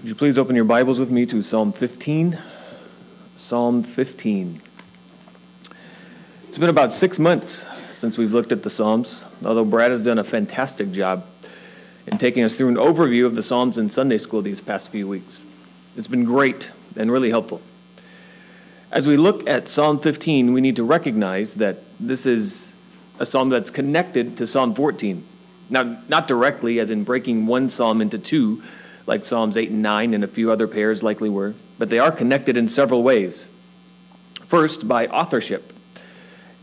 Would you please open your Bibles with me to Psalm 15? Psalm 15. It's been about six months since we've looked at the Psalms, although Brad has done a fantastic job in taking us through an overview of the Psalms in Sunday school these past few weeks. It's been great and really helpful. As we look at Psalm 15, we need to recognize that this is a psalm that's connected to Psalm 14. Now, not directly, as in breaking one psalm into two like Psalms 8 and 9 and a few other pairs likely were, but they are connected in several ways. First, by authorship.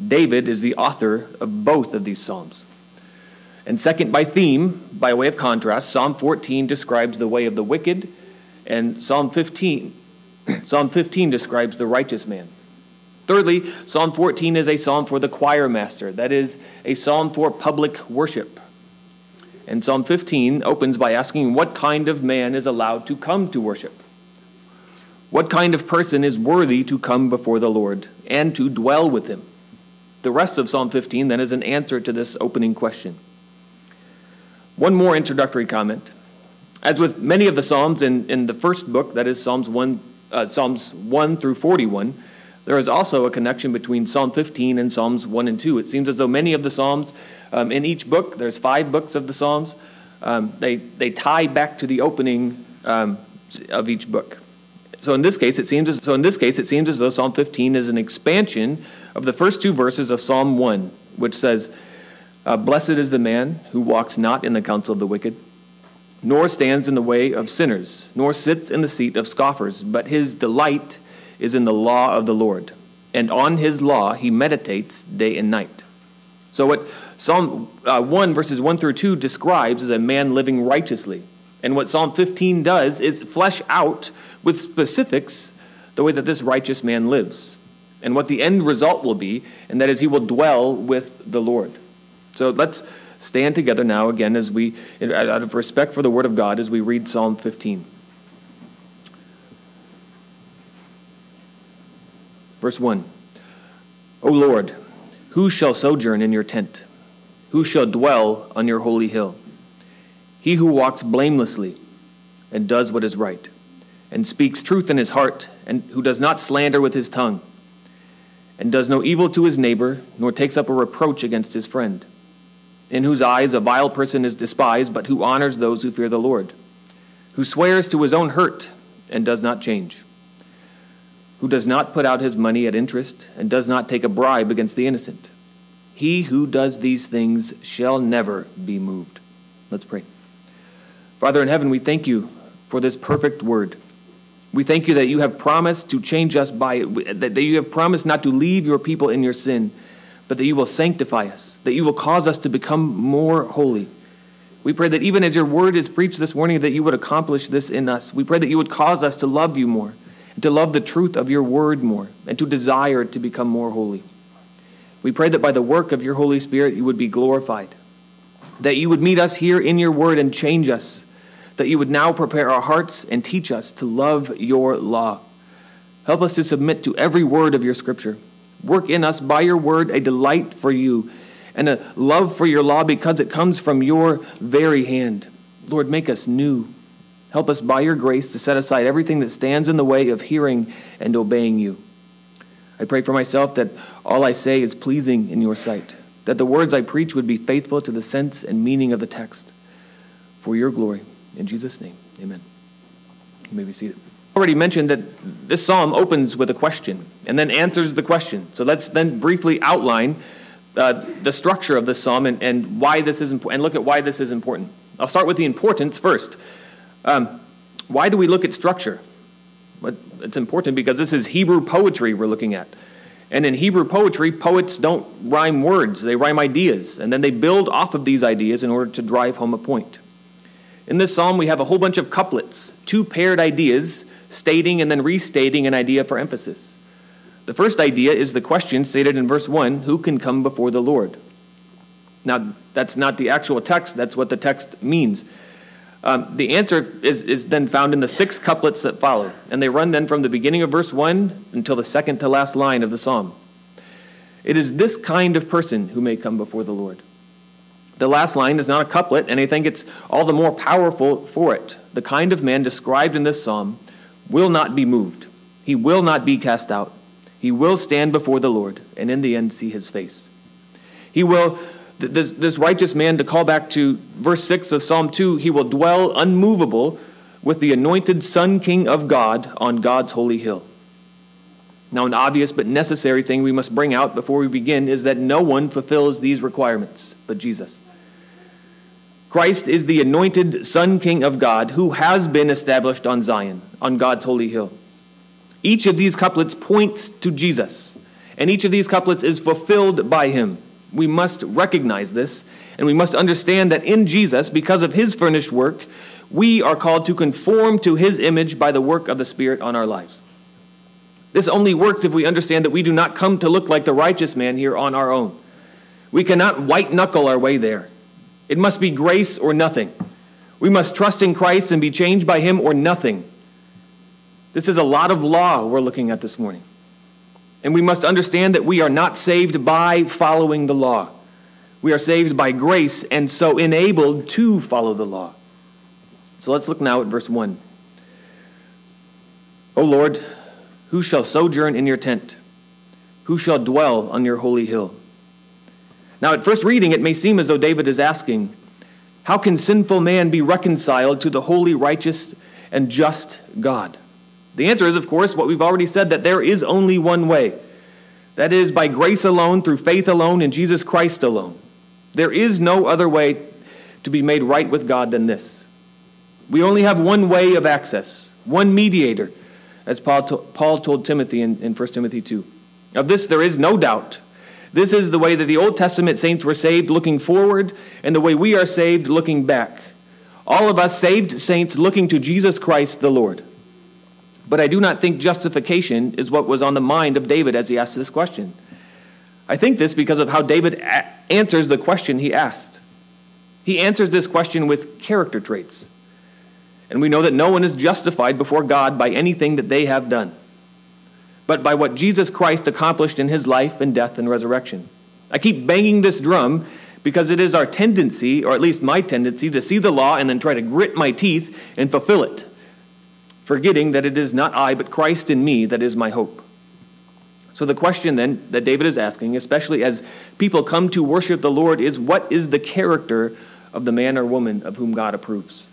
David is the author of both of these Psalms. And second, by theme, by way of contrast, Psalm 14 describes the way of the wicked, and Psalm 15, Psalm 15 describes the righteous man. Thirdly, Psalm 14 is a psalm for the choir master, that is, a psalm for public worship. And Psalm 15 opens by asking what kind of man is allowed to come to worship? What kind of person is worthy to come before the Lord and to dwell with him? The rest of Psalm 15 then is an answer to this opening question. One more introductory comment. As with many of the Psalms in, in the first book, that is Psalms 1, uh, Psalms 1 through 41, there is also a connection between Psalm 15 and Psalms 1 and 2. It seems as though many of the Psalms um, in each book, there's five books of the Psalms, um, they, they tie back to the opening um, of each book. So in this case, it seems as, so in this case, it seems as though Psalm 15 is an expansion of the first two verses of Psalm 1, which says, uh, Blessed is the man who walks not in the counsel of the wicked, nor stands in the way of sinners, nor sits in the seat of scoffers, but his delight is in the law of the Lord, and on his law he meditates day and night. So, what Psalm uh, 1, verses 1 through 2 describes is a man living righteously. And what Psalm 15 does is flesh out with specifics the way that this righteous man lives and what the end result will be, and that is he will dwell with the Lord. So, let's stand together now again as we, out of respect for the Word of God, as we read Psalm 15. Verse 1 O Lord, who shall sojourn in your tent? Who shall dwell on your holy hill? He who walks blamelessly and does what is right, and speaks truth in his heart, and who does not slander with his tongue, and does no evil to his neighbor, nor takes up a reproach against his friend, in whose eyes a vile person is despised, but who honors those who fear the Lord, who swears to his own hurt and does not change who does not put out his money at interest and does not take a bribe against the innocent. He who does these things shall never be moved. Let's pray. Father in heaven, we thank you for this perfect word. We thank you that you have promised to change us by that you have promised not to leave your people in your sin, but that you will sanctify us, that you will cause us to become more holy. We pray that even as your word is preached this morning, that you would accomplish this in us. We pray that you would cause us to love you more and to love the truth of your word more, and to desire to become more holy. We pray that by the work of your Holy Spirit, you would be glorified, that you would meet us here in your word and change us, that you would now prepare our hearts and teach us to love your law. Help us to submit to every word of your scripture. Work in us by your word a delight for you and a love for your law because it comes from your very hand. Lord, make us new. Help us by your grace to set aside everything that stands in the way of hearing and obeying you. I pray for myself that all I say is pleasing in your sight, that the words I preach would be faithful to the sense and meaning of the text. For your glory. In Jesus' name, amen. You may be seated. I already mentioned that this psalm opens with a question and then answers the question. So let's then briefly outline uh, the structure of this psalm and, and why this is important, and look at why this is important. I'll start with the importance first. Um, why do we look at structure? It's important because this is Hebrew poetry we're looking at. And in Hebrew poetry, poets don't rhyme words, they rhyme ideas. And then they build off of these ideas in order to drive home a point. In this psalm, we have a whole bunch of couplets, two paired ideas, stating and then restating an idea for emphasis. The first idea is the question stated in verse 1 Who can come before the Lord? Now, that's not the actual text, that's what the text means. Um, the answer is, is then found in the six couplets that follow, and they run then from the beginning of verse 1 until the second to last line of the psalm. It is this kind of person who may come before the Lord. The last line is not a couplet, and I think it's all the more powerful for it. The kind of man described in this psalm will not be moved, he will not be cast out. He will stand before the Lord and in the end see his face. He will, this, this righteous man, to call back to verse 6 of Psalm 2, he will dwell unmovable with the anointed Son King of God on God's holy hill. Now, an obvious but necessary thing we must bring out before we begin is that no one fulfills these requirements but Jesus. Christ is the anointed Son King of God who has been established on Zion, on God's holy hill. Each of these couplets points to Jesus, and each of these couplets is fulfilled by him. We must recognize this, and we must understand that in Jesus, because of his furnished work, we are called to conform to his image by the work of the Spirit on our lives. This only works if we understand that we do not come to look like the righteous man here on our own. We cannot white knuckle our way there. It must be grace or nothing. We must trust in Christ and be changed by him or nothing. This is a lot of law we're looking at this morning. And we must understand that we are not saved by following the law. We are saved by grace and so enabled to follow the law. So let's look now at verse 1. O Lord, who shall sojourn in your tent? Who shall dwell on your holy hill? Now, at first reading, it may seem as though David is asking, How can sinful man be reconciled to the holy, righteous, and just God? The answer is, of course, what we've already said that there is only one way. That is, by grace alone, through faith alone, in Jesus Christ alone. There is no other way to be made right with God than this. We only have one way of access, one mediator as Paul, to, Paul told Timothy in, in 1 Timothy 2. Of this there is no doubt. This is the way that the Old Testament saints were saved looking forward, and the way we are saved looking back. All of us saved saints looking to Jesus Christ the Lord. But I do not think justification is what was on the mind of David as he asked this question. I think this because of how David a- answers the question he asked. He answers this question with character traits. And we know that no one is justified before God by anything that they have done, but by what Jesus Christ accomplished in his life and death and resurrection. I keep banging this drum because it is our tendency, or at least my tendency, to see the law and then try to grit my teeth and fulfill it, forgetting that it is not I, but Christ in me that is my hope. So, the question then that David is asking, especially as people come to worship the Lord, is what is the character of the man or woman of whom God approves?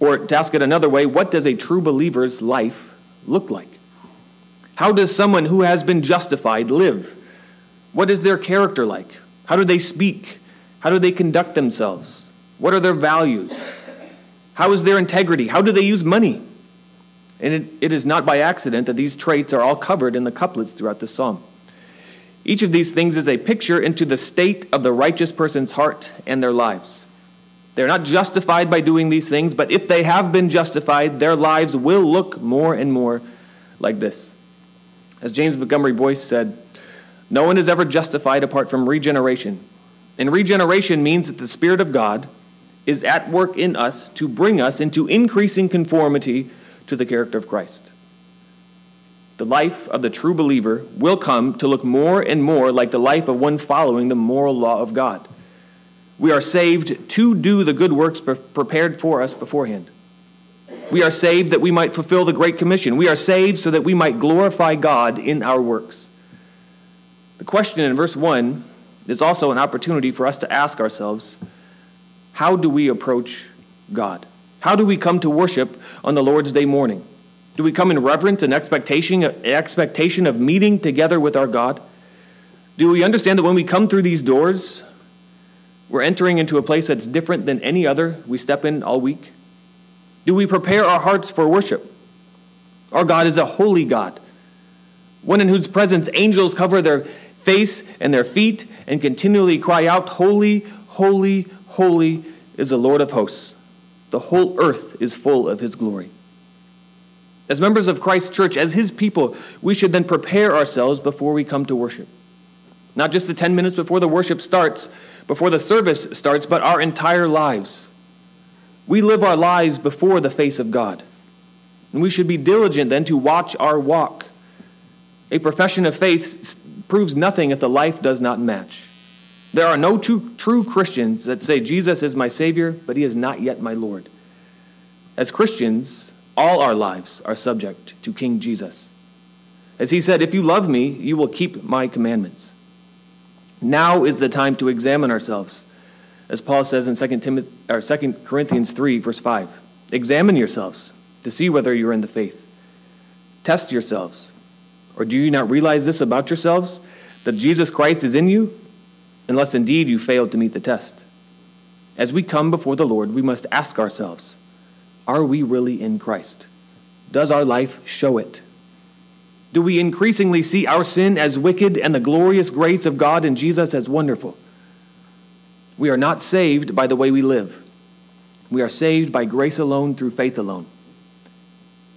Or to ask it another way, what does a true believer's life look like? How does someone who has been justified live? What is their character like? How do they speak? How do they conduct themselves? What are their values? How is their integrity? How do they use money? And it, it is not by accident that these traits are all covered in the couplets throughout the psalm. Each of these things is a picture into the state of the righteous person's heart and their lives. They're not justified by doing these things, but if they have been justified, their lives will look more and more like this. As James Montgomery Boice said, no one is ever justified apart from regeneration. And regeneration means that the Spirit of God is at work in us to bring us into increasing conformity to the character of Christ. The life of the true believer will come to look more and more like the life of one following the moral law of God. We are saved to do the good works prepared for us beforehand. We are saved that we might fulfill the Great Commission. We are saved so that we might glorify God in our works. The question in verse 1 is also an opportunity for us to ask ourselves how do we approach God? How do we come to worship on the Lord's Day morning? Do we come in reverence and expectation, expectation of meeting together with our God? Do we understand that when we come through these doors, we're entering into a place that's different than any other we step in all week? Do we prepare our hearts for worship? Our God is a holy God, one in whose presence angels cover their face and their feet and continually cry out, Holy, holy, holy is the Lord of hosts. The whole earth is full of his glory. As members of Christ's church, as his people, we should then prepare ourselves before we come to worship. Not just the 10 minutes before the worship starts, before the service starts, but our entire lives. We live our lives before the face of God. And we should be diligent then to watch our walk. A profession of faith proves nothing if the life does not match. There are no two true Christians that say Jesus is my Savior, but he is not yet my Lord. As Christians, all our lives are subject to King Jesus. As he said, If you love me, you will keep my commandments. Now is the time to examine ourselves. As Paul says in 2, Timothy, or 2 Corinthians 3, verse 5 Examine yourselves to see whether you're in the faith. Test yourselves. Or do you not realize this about yourselves? That Jesus Christ is in you, unless indeed you failed to meet the test. As we come before the Lord, we must ask ourselves Are we really in Christ? Does our life show it? Do we increasingly see our sin as wicked and the glorious grace of God in Jesus as wonderful? We are not saved by the way we live. We are saved by grace alone through faith alone.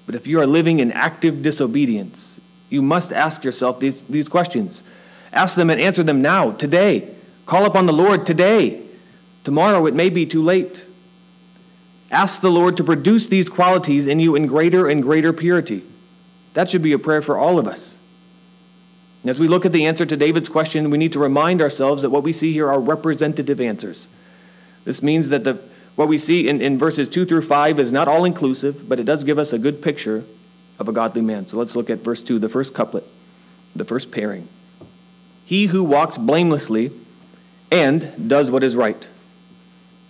But if you are living in active disobedience, you must ask yourself these, these questions. Ask them and answer them now, today. Call upon the Lord today. Tomorrow it may be too late. Ask the Lord to produce these qualities in you in greater and greater purity. That should be a prayer for all of us. And as we look at the answer to David's question, we need to remind ourselves that what we see here are representative answers. This means that the, what we see in, in verses 2 through 5 is not all inclusive, but it does give us a good picture of a godly man. So let's look at verse 2, the first couplet, the first pairing. He who walks blamelessly and does what is right.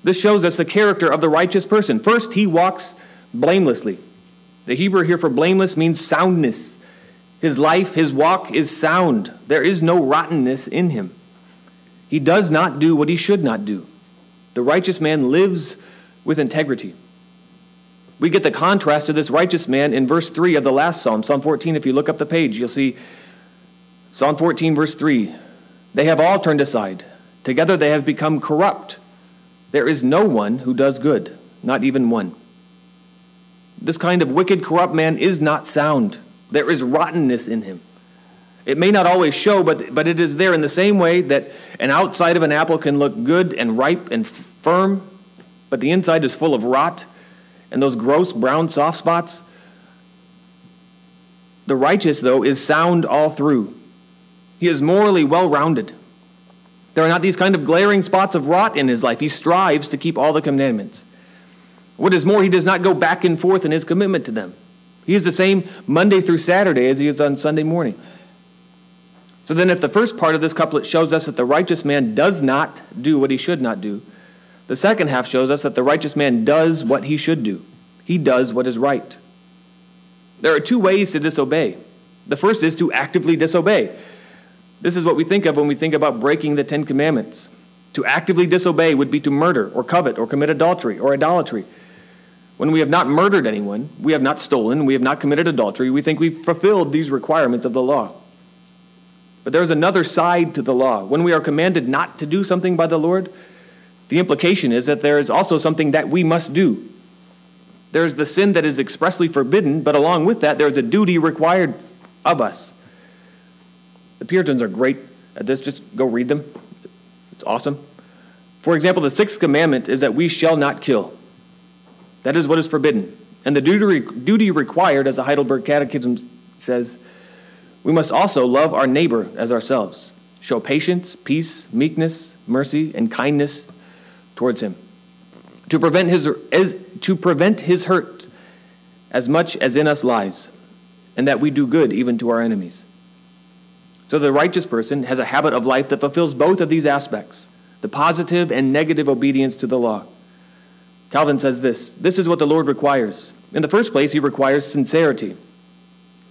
This shows us the character of the righteous person. First, he walks blamelessly. The Hebrew here for blameless means soundness. His life, his walk is sound. There is no rottenness in him. He does not do what he should not do. The righteous man lives with integrity. We get the contrast to this righteous man in verse 3 of the last psalm, Psalm 14. If you look up the page, you'll see Psalm 14, verse 3. They have all turned aside. Together they have become corrupt. There is no one who does good, not even one. This kind of wicked, corrupt man is not sound. There is rottenness in him. It may not always show, but, but it is there in the same way that an outside of an apple can look good and ripe and firm, but the inside is full of rot and those gross brown soft spots. The righteous, though, is sound all through. He is morally well rounded. There are not these kind of glaring spots of rot in his life. He strives to keep all the commandments. What is more, he does not go back and forth in his commitment to them. He is the same Monday through Saturday as he is on Sunday morning. So then, if the first part of this couplet shows us that the righteous man does not do what he should not do, the second half shows us that the righteous man does what he should do. He does what is right. There are two ways to disobey. The first is to actively disobey. This is what we think of when we think about breaking the Ten Commandments. To actively disobey would be to murder or covet or commit adultery or idolatry. When we have not murdered anyone, we have not stolen, we have not committed adultery, we think we've fulfilled these requirements of the law. But there's another side to the law. When we are commanded not to do something by the Lord, the implication is that there is also something that we must do. There's the sin that is expressly forbidden, but along with that, there's a duty required of us. The Puritans are great at this. Just go read them, it's awesome. For example, the sixth commandment is that we shall not kill. That is what is forbidden. And the duty, duty required, as the Heidelberg Catechism says, we must also love our neighbor as ourselves, show patience, peace, meekness, mercy, and kindness towards him, to prevent his, as, to prevent his hurt as much as in us lies, and that we do good even to our enemies. So the righteous person has a habit of life that fulfills both of these aspects the positive and negative obedience to the law. Calvin says this this is what the Lord requires. In the first place, he requires sincerity.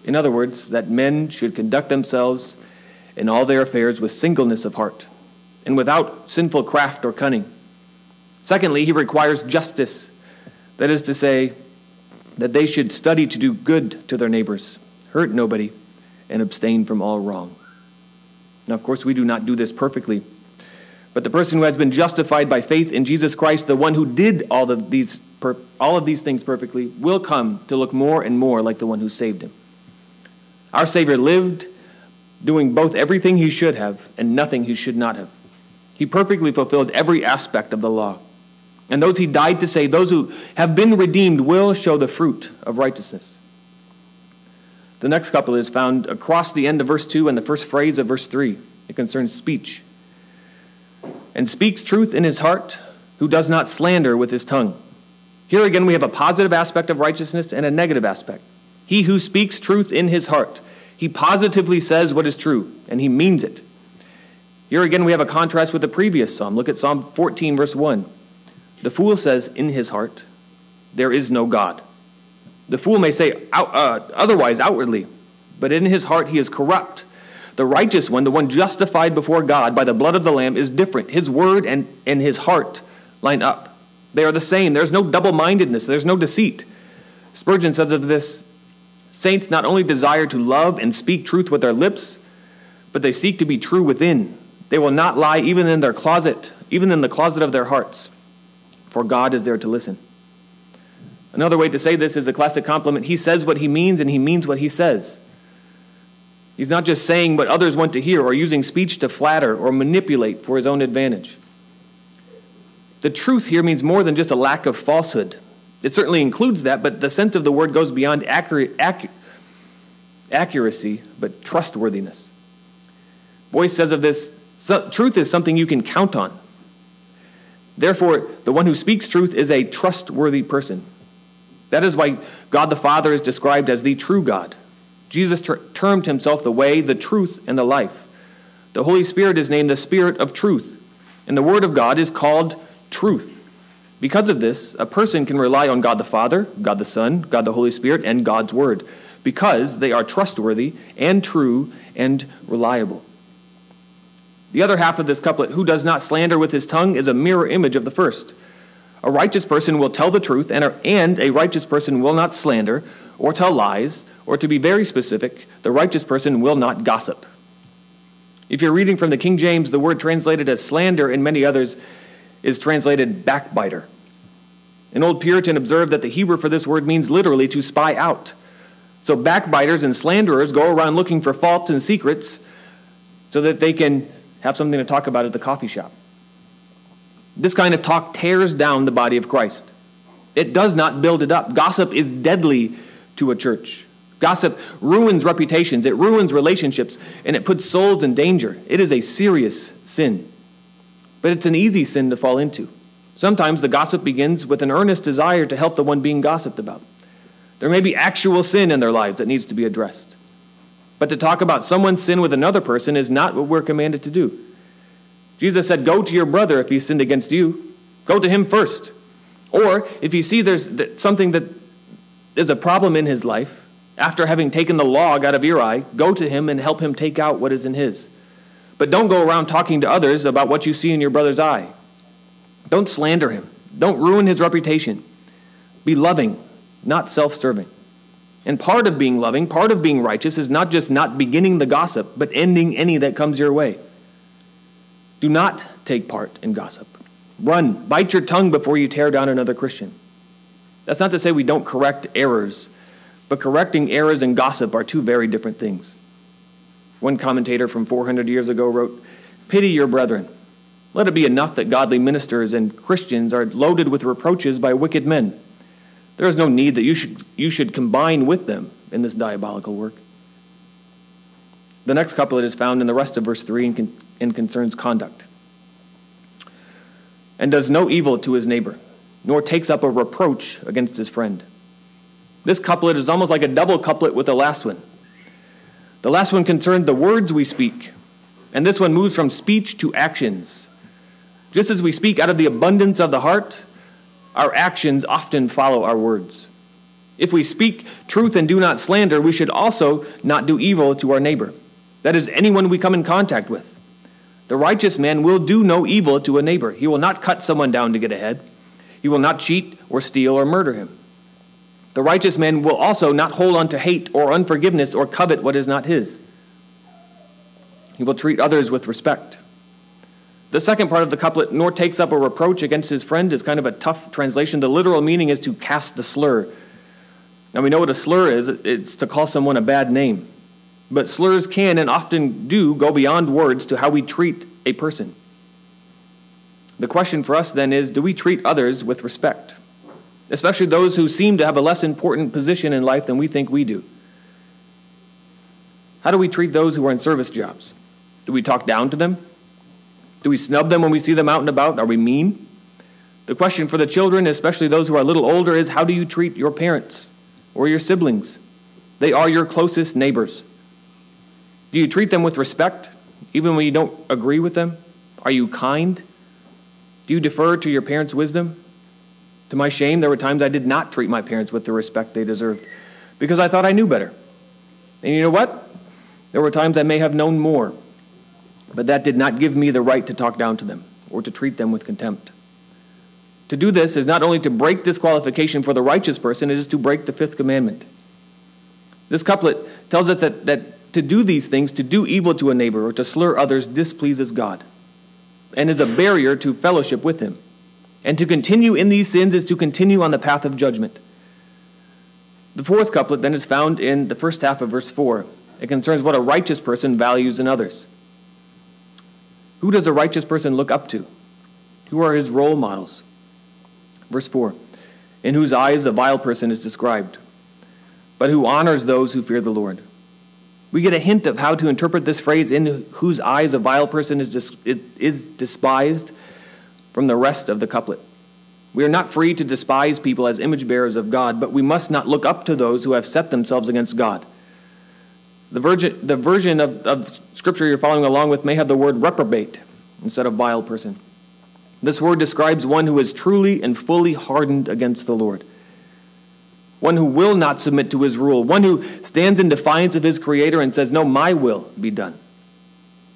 In other words, that men should conduct themselves in all their affairs with singleness of heart and without sinful craft or cunning. Secondly, he requires justice. That is to say, that they should study to do good to their neighbors, hurt nobody, and abstain from all wrong. Now, of course, we do not do this perfectly. But the person who has been justified by faith in Jesus Christ, the one who did all of these, all of these things perfectly, will come to look more and more like the one who saved him. Our Savior lived doing both everything he should have and nothing he should not have. He perfectly fulfilled every aspect of the law. And those he died to save, those who have been redeemed, will show the fruit of righteousness. The next couple is found across the end of verse 2 and the first phrase of verse 3. It concerns speech. and speaks truth in his heart, who does not slander with his tongue. Here again, we have a positive aspect of righteousness and a negative aspect. He who speaks truth in his heart, he positively says what is true, and he means it. Here again, we have a contrast with the previous psalm. Look at Psalm 14, verse 1. The fool says in his heart, There is no God. The fool may say out, uh, otherwise outwardly, but in his heart he is corrupt. The righteous one, the one justified before God by the blood of the Lamb, is different. His word and, and his heart line up. They are the same. There's no double mindedness, there's no deceit. Spurgeon says of this Saints not only desire to love and speak truth with their lips, but they seek to be true within. They will not lie even in their closet, even in the closet of their hearts, for God is there to listen. Another way to say this is a classic compliment. He says what he means, and he means what he says. He's not just saying what others want to hear or using speech to flatter or manipulate for his own advantage. The truth here means more than just a lack of falsehood. It certainly includes that, but the sense of the word goes beyond accurate, accu- accuracy, but trustworthiness. Boice says of this truth is something you can count on. Therefore, the one who speaks truth is a trustworthy person. That is why God the Father is described as the true God. Jesus ter- termed himself the way, the truth, and the life. The Holy Spirit is named the Spirit of truth, and the Word of God is called truth. Because of this, a person can rely on God the Father, God the Son, God the Holy Spirit, and God's Word, because they are trustworthy and true and reliable. The other half of this couplet, who does not slander with his tongue, is a mirror image of the first. A righteous person will tell the truth, and a, and a righteous person will not slander or tell lies, or to be very specific, the righteous person will not gossip. If you're reading from the King James, the word translated as slander in many others is translated backbiter. An old Puritan observed that the Hebrew for this word means literally to spy out. So backbiters and slanderers go around looking for faults and secrets so that they can have something to talk about at the coffee shop. This kind of talk tears down the body of Christ. It does not build it up. Gossip is deadly to a church. Gossip ruins reputations, it ruins relationships, and it puts souls in danger. It is a serious sin. But it's an easy sin to fall into. Sometimes the gossip begins with an earnest desire to help the one being gossiped about. There may be actual sin in their lives that needs to be addressed. But to talk about someone's sin with another person is not what we're commanded to do. Jesus said, Go to your brother if he sinned against you. Go to him first. Or if you see there's something that is a problem in his life, after having taken the log out of your eye, go to him and help him take out what is in his. But don't go around talking to others about what you see in your brother's eye. Don't slander him. Don't ruin his reputation. Be loving, not self serving. And part of being loving, part of being righteous, is not just not beginning the gossip, but ending any that comes your way. Do not take part in gossip. Run, bite your tongue before you tear down another Christian. That's not to say we don't correct errors, but correcting errors and gossip are two very different things. One commentator from 400 years ago wrote, Pity your brethren. Let it be enough that godly ministers and Christians are loaded with reproaches by wicked men. There is no need that you should, you should combine with them in this diabolical work. The next couplet is found in the rest of verse 3 and, and concerns conduct and does no evil to his neighbor, nor takes up a reproach against his friend. This couplet is almost like a double couplet with the last one. The last one concerned the words we speak, and this one moves from speech to actions. Just as we speak out of the abundance of the heart, our actions often follow our words. If we speak truth and do not slander, we should also not do evil to our neighbor. That is, anyone we come in contact with. The righteous man will do no evil to a neighbor. He will not cut someone down to get ahead. He will not cheat or steal or murder him. The righteous man will also not hold on to hate or unforgiveness or covet what is not his. He will treat others with respect. The second part of the couplet, nor takes up a reproach against his friend, is kind of a tough translation. The literal meaning is to cast a slur. Now we know what a slur is it's to call someone a bad name. But slurs can and often do go beyond words to how we treat a person. The question for us then is do we treat others with respect? Especially those who seem to have a less important position in life than we think we do. How do we treat those who are in service jobs? Do we talk down to them? Do we snub them when we see them out and about? Are we mean? The question for the children, especially those who are a little older, is how do you treat your parents or your siblings? They are your closest neighbors. Do you treat them with respect, even when you don't agree with them? Are you kind? Do you defer to your parents' wisdom? To my shame, there were times I did not treat my parents with the respect they deserved because I thought I knew better. And you know what? There were times I may have known more, but that did not give me the right to talk down to them or to treat them with contempt. To do this is not only to break this qualification for the righteous person, it is to break the fifth commandment. This couplet tells us that, that to do these things, to do evil to a neighbor or to slur others, displeases God and is a barrier to fellowship with Him. And to continue in these sins is to continue on the path of judgment. The fourth couplet then is found in the first half of verse 4. It concerns what a righteous person values in others. Who does a righteous person look up to? Who are his role models? Verse 4 In whose eyes a vile person is described, but who honors those who fear the Lord. We get a hint of how to interpret this phrase, in whose eyes a vile person is, dis- is despised, from the rest of the couplet. We are not free to despise people as image bearers of God, but we must not look up to those who have set themselves against God. The, virgin, the version of, of Scripture you're following along with may have the word reprobate instead of vile person. This word describes one who is truly and fully hardened against the Lord, one who will not submit to his rule, one who stands in defiance of his Creator and says, No, my will be done.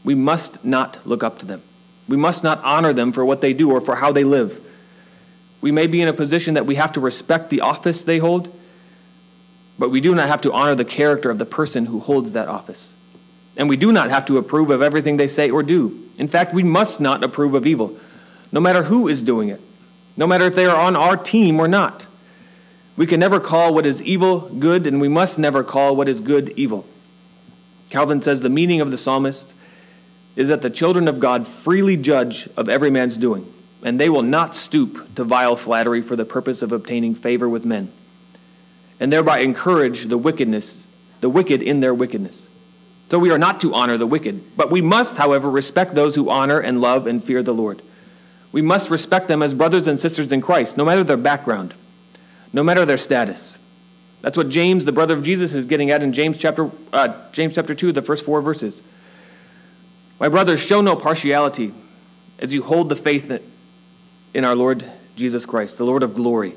We must not look up to them. We must not honor them for what they do or for how they live. We may be in a position that we have to respect the office they hold, but we do not have to honor the character of the person who holds that office. And we do not have to approve of everything they say or do. In fact, we must not approve of evil, no matter who is doing it, no matter if they are on our team or not. We can never call what is evil good, and we must never call what is good evil. Calvin says the meaning of the psalmist is that the children of God freely judge of every man's doing, and they will not stoop to vile flattery for the purpose of obtaining favor with men and thereby encourage the wickedness, the wicked in their wickedness. So we are not to honor the wicked, but we must, however, respect those who honor and love and fear the Lord. We must respect them as brothers and sisters in Christ, no matter their background, no matter their status. That's what James, the brother of Jesus, is getting at in James chapter, uh, James chapter 2, the first four verses. My brothers, show no partiality as you hold the faith in our Lord Jesus Christ, the Lord of glory.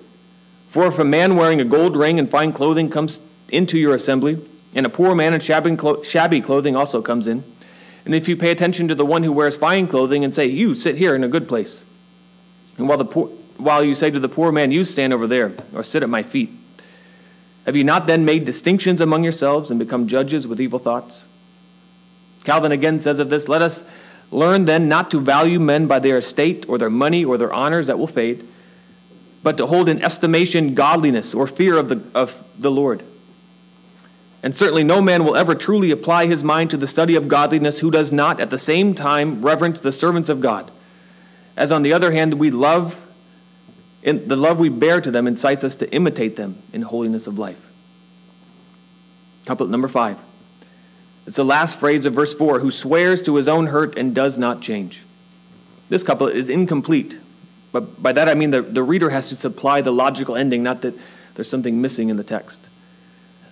For if a man wearing a gold ring and fine clothing comes into your assembly, and a poor man in shabby clothing also comes in, and if you pay attention to the one who wears fine clothing and say, You sit here in a good place, and while, the poor, while you say to the poor man, You stand over there, or sit at my feet, have you not then made distinctions among yourselves and become judges with evil thoughts? Calvin again says of this, Let us learn then not to value men by their estate or their money or their honors that will fade but to hold in estimation godliness or fear of the, of the Lord. And certainly no man will ever truly apply his mind to the study of godliness who does not at the same time reverence the servants of God. As on the other hand, we love, in, the love we bear to them incites us to imitate them in holiness of life. Couplet number five. It's the last phrase of verse 4 who swears to his own hurt and does not change. This couplet is incomplete but by that I mean the, the reader has to supply the logical ending, not that there's something missing in the text.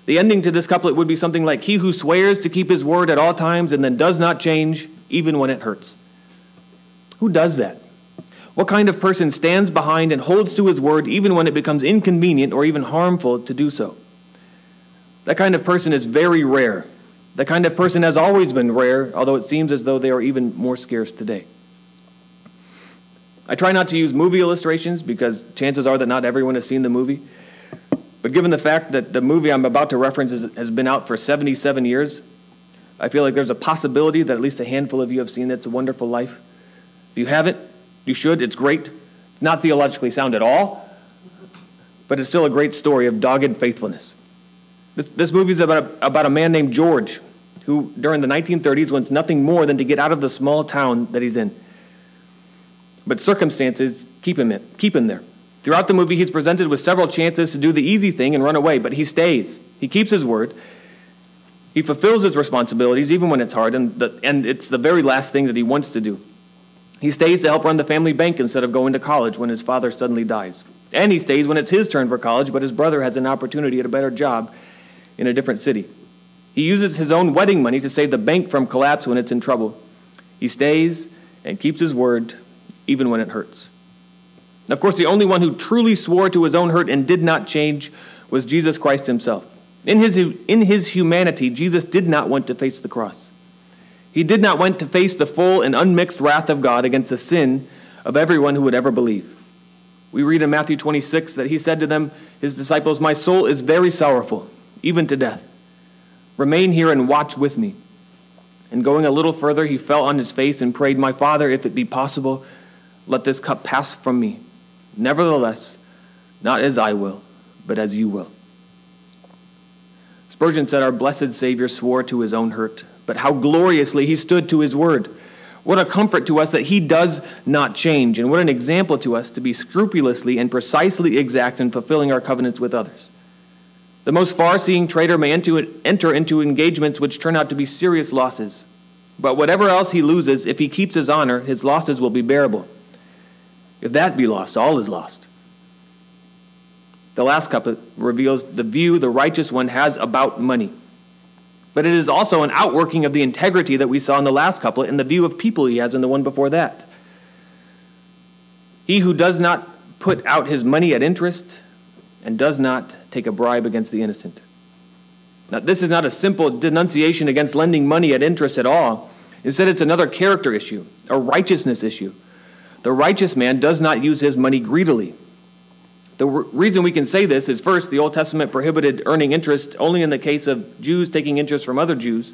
The ending to this couplet would be something like He who swears to keep his word at all times and then does not change, even when it hurts. Who does that? What kind of person stands behind and holds to his word even when it becomes inconvenient or even harmful to do so? That kind of person is very rare. That kind of person has always been rare, although it seems as though they are even more scarce today. I try not to use movie illustrations because chances are that not everyone has seen the movie. But given the fact that the movie I'm about to reference is, has been out for 77 years, I feel like there's a possibility that at least a handful of you have seen It's a Wonderful Life. If you haven't, you should. It's great. Not theologically sound at all, but it's still a great story of dogged faithfulness. This, this movie is about a, about a man named George who, during the 1930s, wants nothing more than to get out of the small town that he's in but circumstances keep him, in, keep him there. Throughout the movie, he's presented with several chances to do the easy thing and run away, but he stays. He keeps his word. He fulfills his responsibilities even when it's hard, and, the, and it's the very last thing that he wants to do. He stays to help run the family bank instead of going to college when his father suddenly dies. And he stays when it's his turn for college, but his brother has an opportunity at a better job in a different city. He uses his own wedding money to save the bank from collapse when it's in trouble. He stays and keeps his word even when it hurts. Of course, the only one who truly swore to his own hurt and did not change was Jesus Christ himself. In his, in his humanity, Jesus did not want to face the cross. He did not want to face the full and unmixed wrath of God against the sin of everyone who would ever believe. We read in Matthew 26 that he said to them, his disciples, My soul is very sorrowful, even to death. Remain here and watch with me. And going a little further, he fell on his face and prayed, My Father, if it be possible, let this cup pass from me. Nevertheless, not as I will, but as you will. Spurgeon said, Our blessed Savior swore to his own hurt, but how gloriously he stood to his word. What a comfort to us that he does not change, and what an example to us to be scrupulously and precisely exact in fulfilling our covenants with others. The most far seeing trader may enter into engagements which turn out to be serious losses. But whatever else he loses, if he keeps his honor, his losses will be bearable. If that be lost, all is lost. The last couplet reveals the view the righteous one has about money. But it is also an outworking of the integrity that we saw in the last couplet and the view of people he has in the one before that. He who does not put out his money at interest and does not take a bribe against the innocent. Now, this is not a simple denunciation against lending money at interest at all. Instead, it's another character issue, a righteousness issue. The righteous man does not use his money greedily. The reason we can say this is first, the Old Testament prohibited earning interest only in the case of Jews taking interest from other Jews.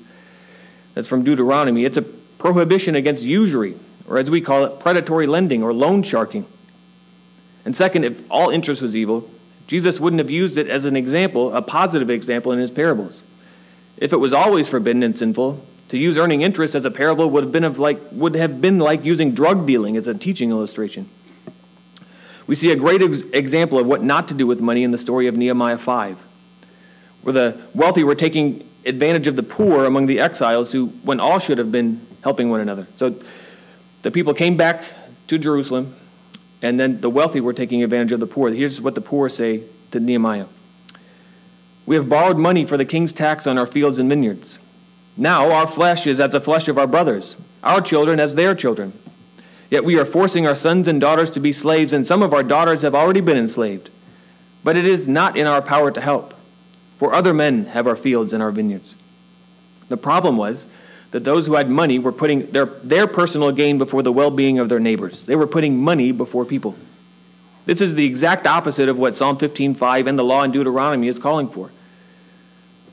That's from Deuteronomy. It's a prohibition against usury, or as we call it, predatory lending or loan sharking. And second, if all interest was evil, Jesus wouldn't have used it as an example, a positive example in his parables. If it was always forbidden and sinful, to use earning interest as a parable would have been, of like, would have been like using drug dealing as a teaching illustration. We see a great ex- example of what not to do with money in the story of Nehemiah 5, where the wealthy were taking advantage of the poor among the exiles who, when all should have been helping one another. So the people came back to Jerusalem, and then the wealthy were taking advantage of the poor. Here's what the poor say to Nehemiah We have borrowed money for the king's tax on our fields and vineyards. Now our flesh is as the flesh of our brothers, our children as their children. Yet we are forcing our sons and daughters to be slaves, and some of our daughters have already been enslaved. But it is not in our power to help, for other men have our fields and our vineyards. The problem was that those who had money were putting their, their personal gain before the well being of their neighbors. They were putting money before people. This is the exact opposite of what Psalm 15:5 and the law in Deuteronomy is calling for.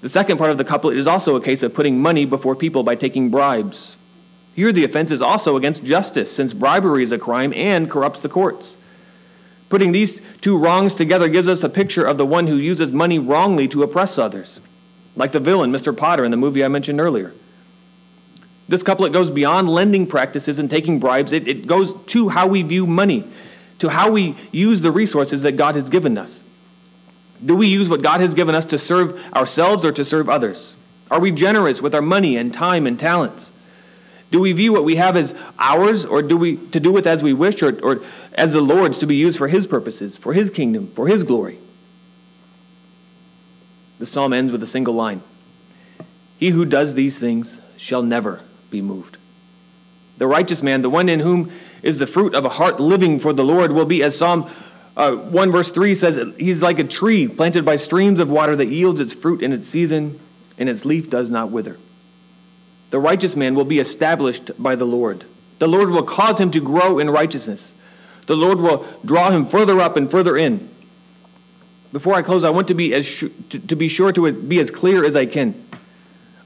The second part of the couplet is also a case of putting money before people by taking bribes. Here, the offense is also against justice, since bribery is a crime and corrupts the courts. Putting these two wrongs together gives us a picture of the one who uses money wrongly to oppress others, like the villain, Mr. Potter, in the movie I mentioned earlier. This couplet goes beyond lending practices and taking bribes, it, it goes to how we view money, to how we use the resources that God has given us. Do we use what God has given us to serve ourselves or to serve others? Are we generous with our money and time and talents? Do we view what we have as ours, or do we to do with as we wish, or, or as the Lord's to be used for His purposes, for His kingdom, for His glory? The psalm ends with a single line He who does these things shall never be moved. The righteous man, the one in whom is the fruit of a heart living for the Lord, will be, as Psalm uh, 1 verse 3 says, He's like a tree planted by streams of water that yields its fruit in its season, and its leaf does not wither the righteous man will be established by the Lord. The Lord will cause him to grow in righteousness. The Lord will draw him further up and further in. Before I close, I want to be as sh- to, to be sure to be as clear as I can.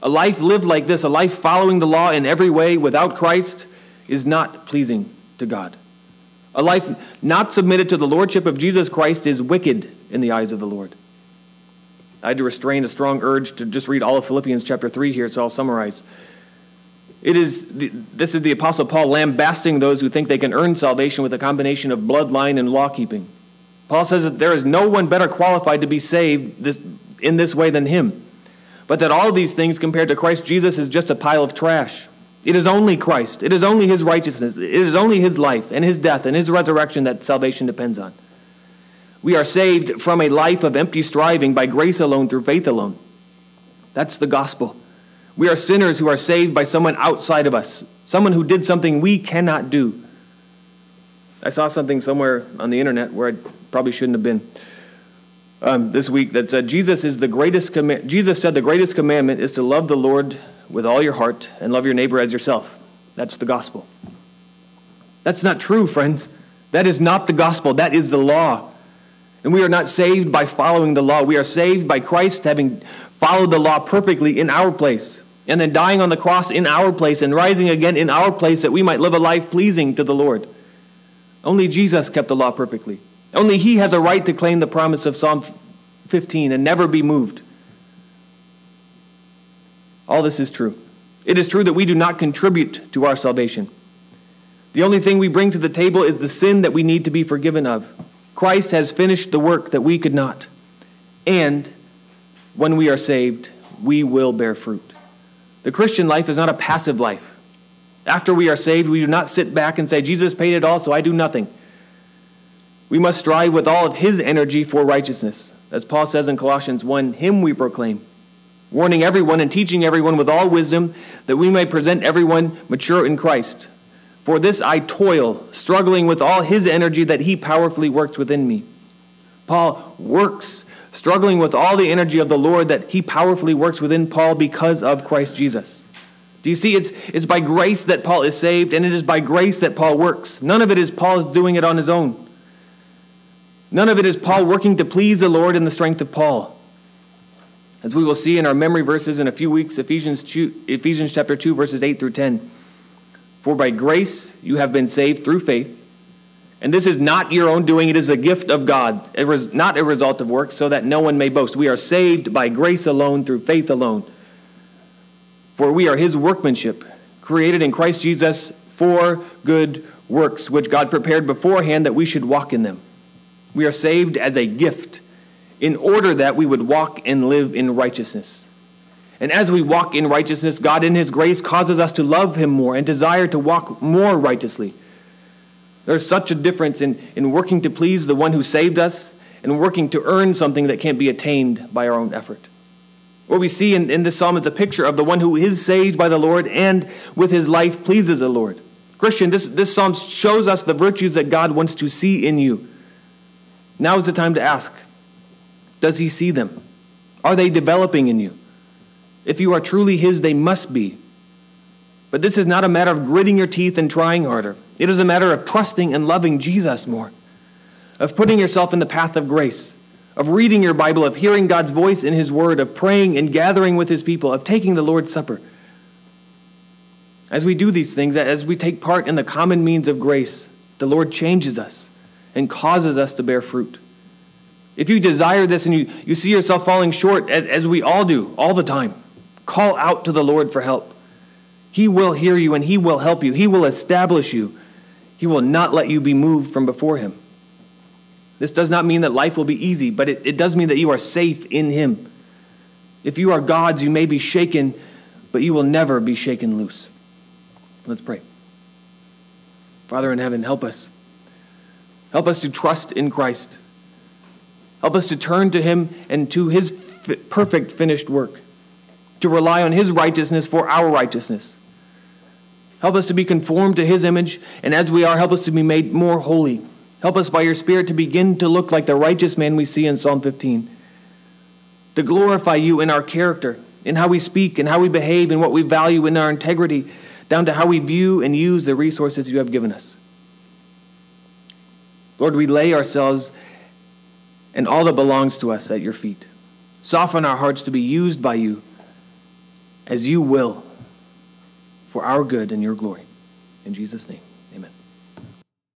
A life lived like this, a life following the law in every way without Christ, is not pleasing to God. A life not submitted to the lordship of Jesus Christ is wicked in the eyes of the Lord. I had to restrain a strong urge to just read all of Philippians chapter 3 here, so I'll summarize. It is the, this is the Apostle Paul lambasting those who think they can earn salvation with a combination of bloodline and law keeping. Paul says that there is no one better qualified to be saved this, in this way than him, but that all these things compared to Christ Jesus is just a pile of trash. It is only Christ. It is only his righteousness. It is only his life and his death and his resurrection that salvation depends on. We are saved from a life of empty striving by grace alone through faith alone. That's the gospel. We are sinners who are saved by someone outside of us, someone who did something we cannot do. I saw something somewhere on the internet where I probably shouldn't have been um, this week that said Jesus is the greatest. Jesus said the greatest commandment is to love the Lord with all your heart and love your neighbor as yourself. That's the gospel. That's not true, friends. That is not the gospel. That is the law. And we are not saved by following the law. We are saved by Christ having followed the law perfectly in our place, and then dying on the cross in our place, and rising again in our place that we might live a life pleasing to the Lord. Only Jesus kept the law perfectly. Only He has a right to claim the promise of Psalm 15 and never be moved. All this is true. It is true that we do not contribute to our salvation. The only thing we bring to the table is the sin that we need to be forgiven of. Christ has finished the work that we could not. And when we are saved, we will bear fruit. The Christian life is not a passive life. After we are saved, we do not sit back and say, Jesus paid it all, so I do nothing. We must strive with all of his energy for righteousness. As Paul says in Colossians 1, Him we proclaim, warning everyone and teaching everyone with all wisdom, that we may present everyone mature in Christ. For this I toil, struggling with all his energy that he powerfully worked within me. Paul works, struggling with all the energy of the Lord that he powerfully works within Paul because of Christ Jesus. Do you see? It's, it's by grace that Paul is saved, and it is by grace that Paul works. None of it is Paul's doing it on his own. None of it is Paul working to please the Lord in the strength of Paul. As we will see in our memory verses in a few weeks, Ephesians, 2, Ephesians chapter 2, verses 8 through 10. For by grace you have been saved through faith. And this is not your own doing, it is a gift of God, it was not a result of works, so that no one may boast. We are saved by grace alone, through faith alone. For we are his workmanship, created in Christ Jesus for good works, which God prepared beforehand that we should walk in them. We are saved as a gift, in order that we would walk and live in righteousness. And as we walk in righteousness, God in His grace causes us to love Him more and desire to walk more righteously. There's such a difference in, in working to please the one who saved us and working to earn something that can't be attained by our own effort. What we see in, in this psalm is a picture of the one who is saved by the Lord and with his life pleases the Lord. Christian, this, this psalm shows us the virtues that God wants to see in you. Now is the time to ask Does he see them? Are they developing in you? If you are truly His, they must be. But this is not a matter of gritting your teeth and trying harder. It is a matter of trusting and loving Jesus more, of putting yourself in the path of grace, of reading your Bible, of hearing God's voice in His Word, of praying and gathering with His people, of taking the Lord's Supper. As we do these things, as we take part in the common means of grace, the Lord changes us and causes us to bear fruit. If you desire this and you, you see yourself falling short, as we all do all the time, Call out to the Lord for help. He will hear you and He will help you. He will establish you. He will not let you be moved from before Him. This does not mean that life will be easy, but it, it does mean that you are safe in Him. If you are God's, you may be shaken, but you will never be shaken loose. Let's pray. Father in heaven, help us. Help us to trust in Christ. Help us to turn to Him and to His perfect finished work to rely on His righteousness for our righteousness. Help us to be conformed to His image, and as we are, help us to be made more holy. Help us by your Spirit to begin to look like the righteous man we see in Psalm 15. To glorify you in our character, in how we speak, and how we behave, and what we value in our integrity, down to how we view and use the resources you have given us. Lord, we lay ourselves and all that belongs to us at your feet. Soften our hearts to be used by you as you will for our good and your glory. In Jesus' name.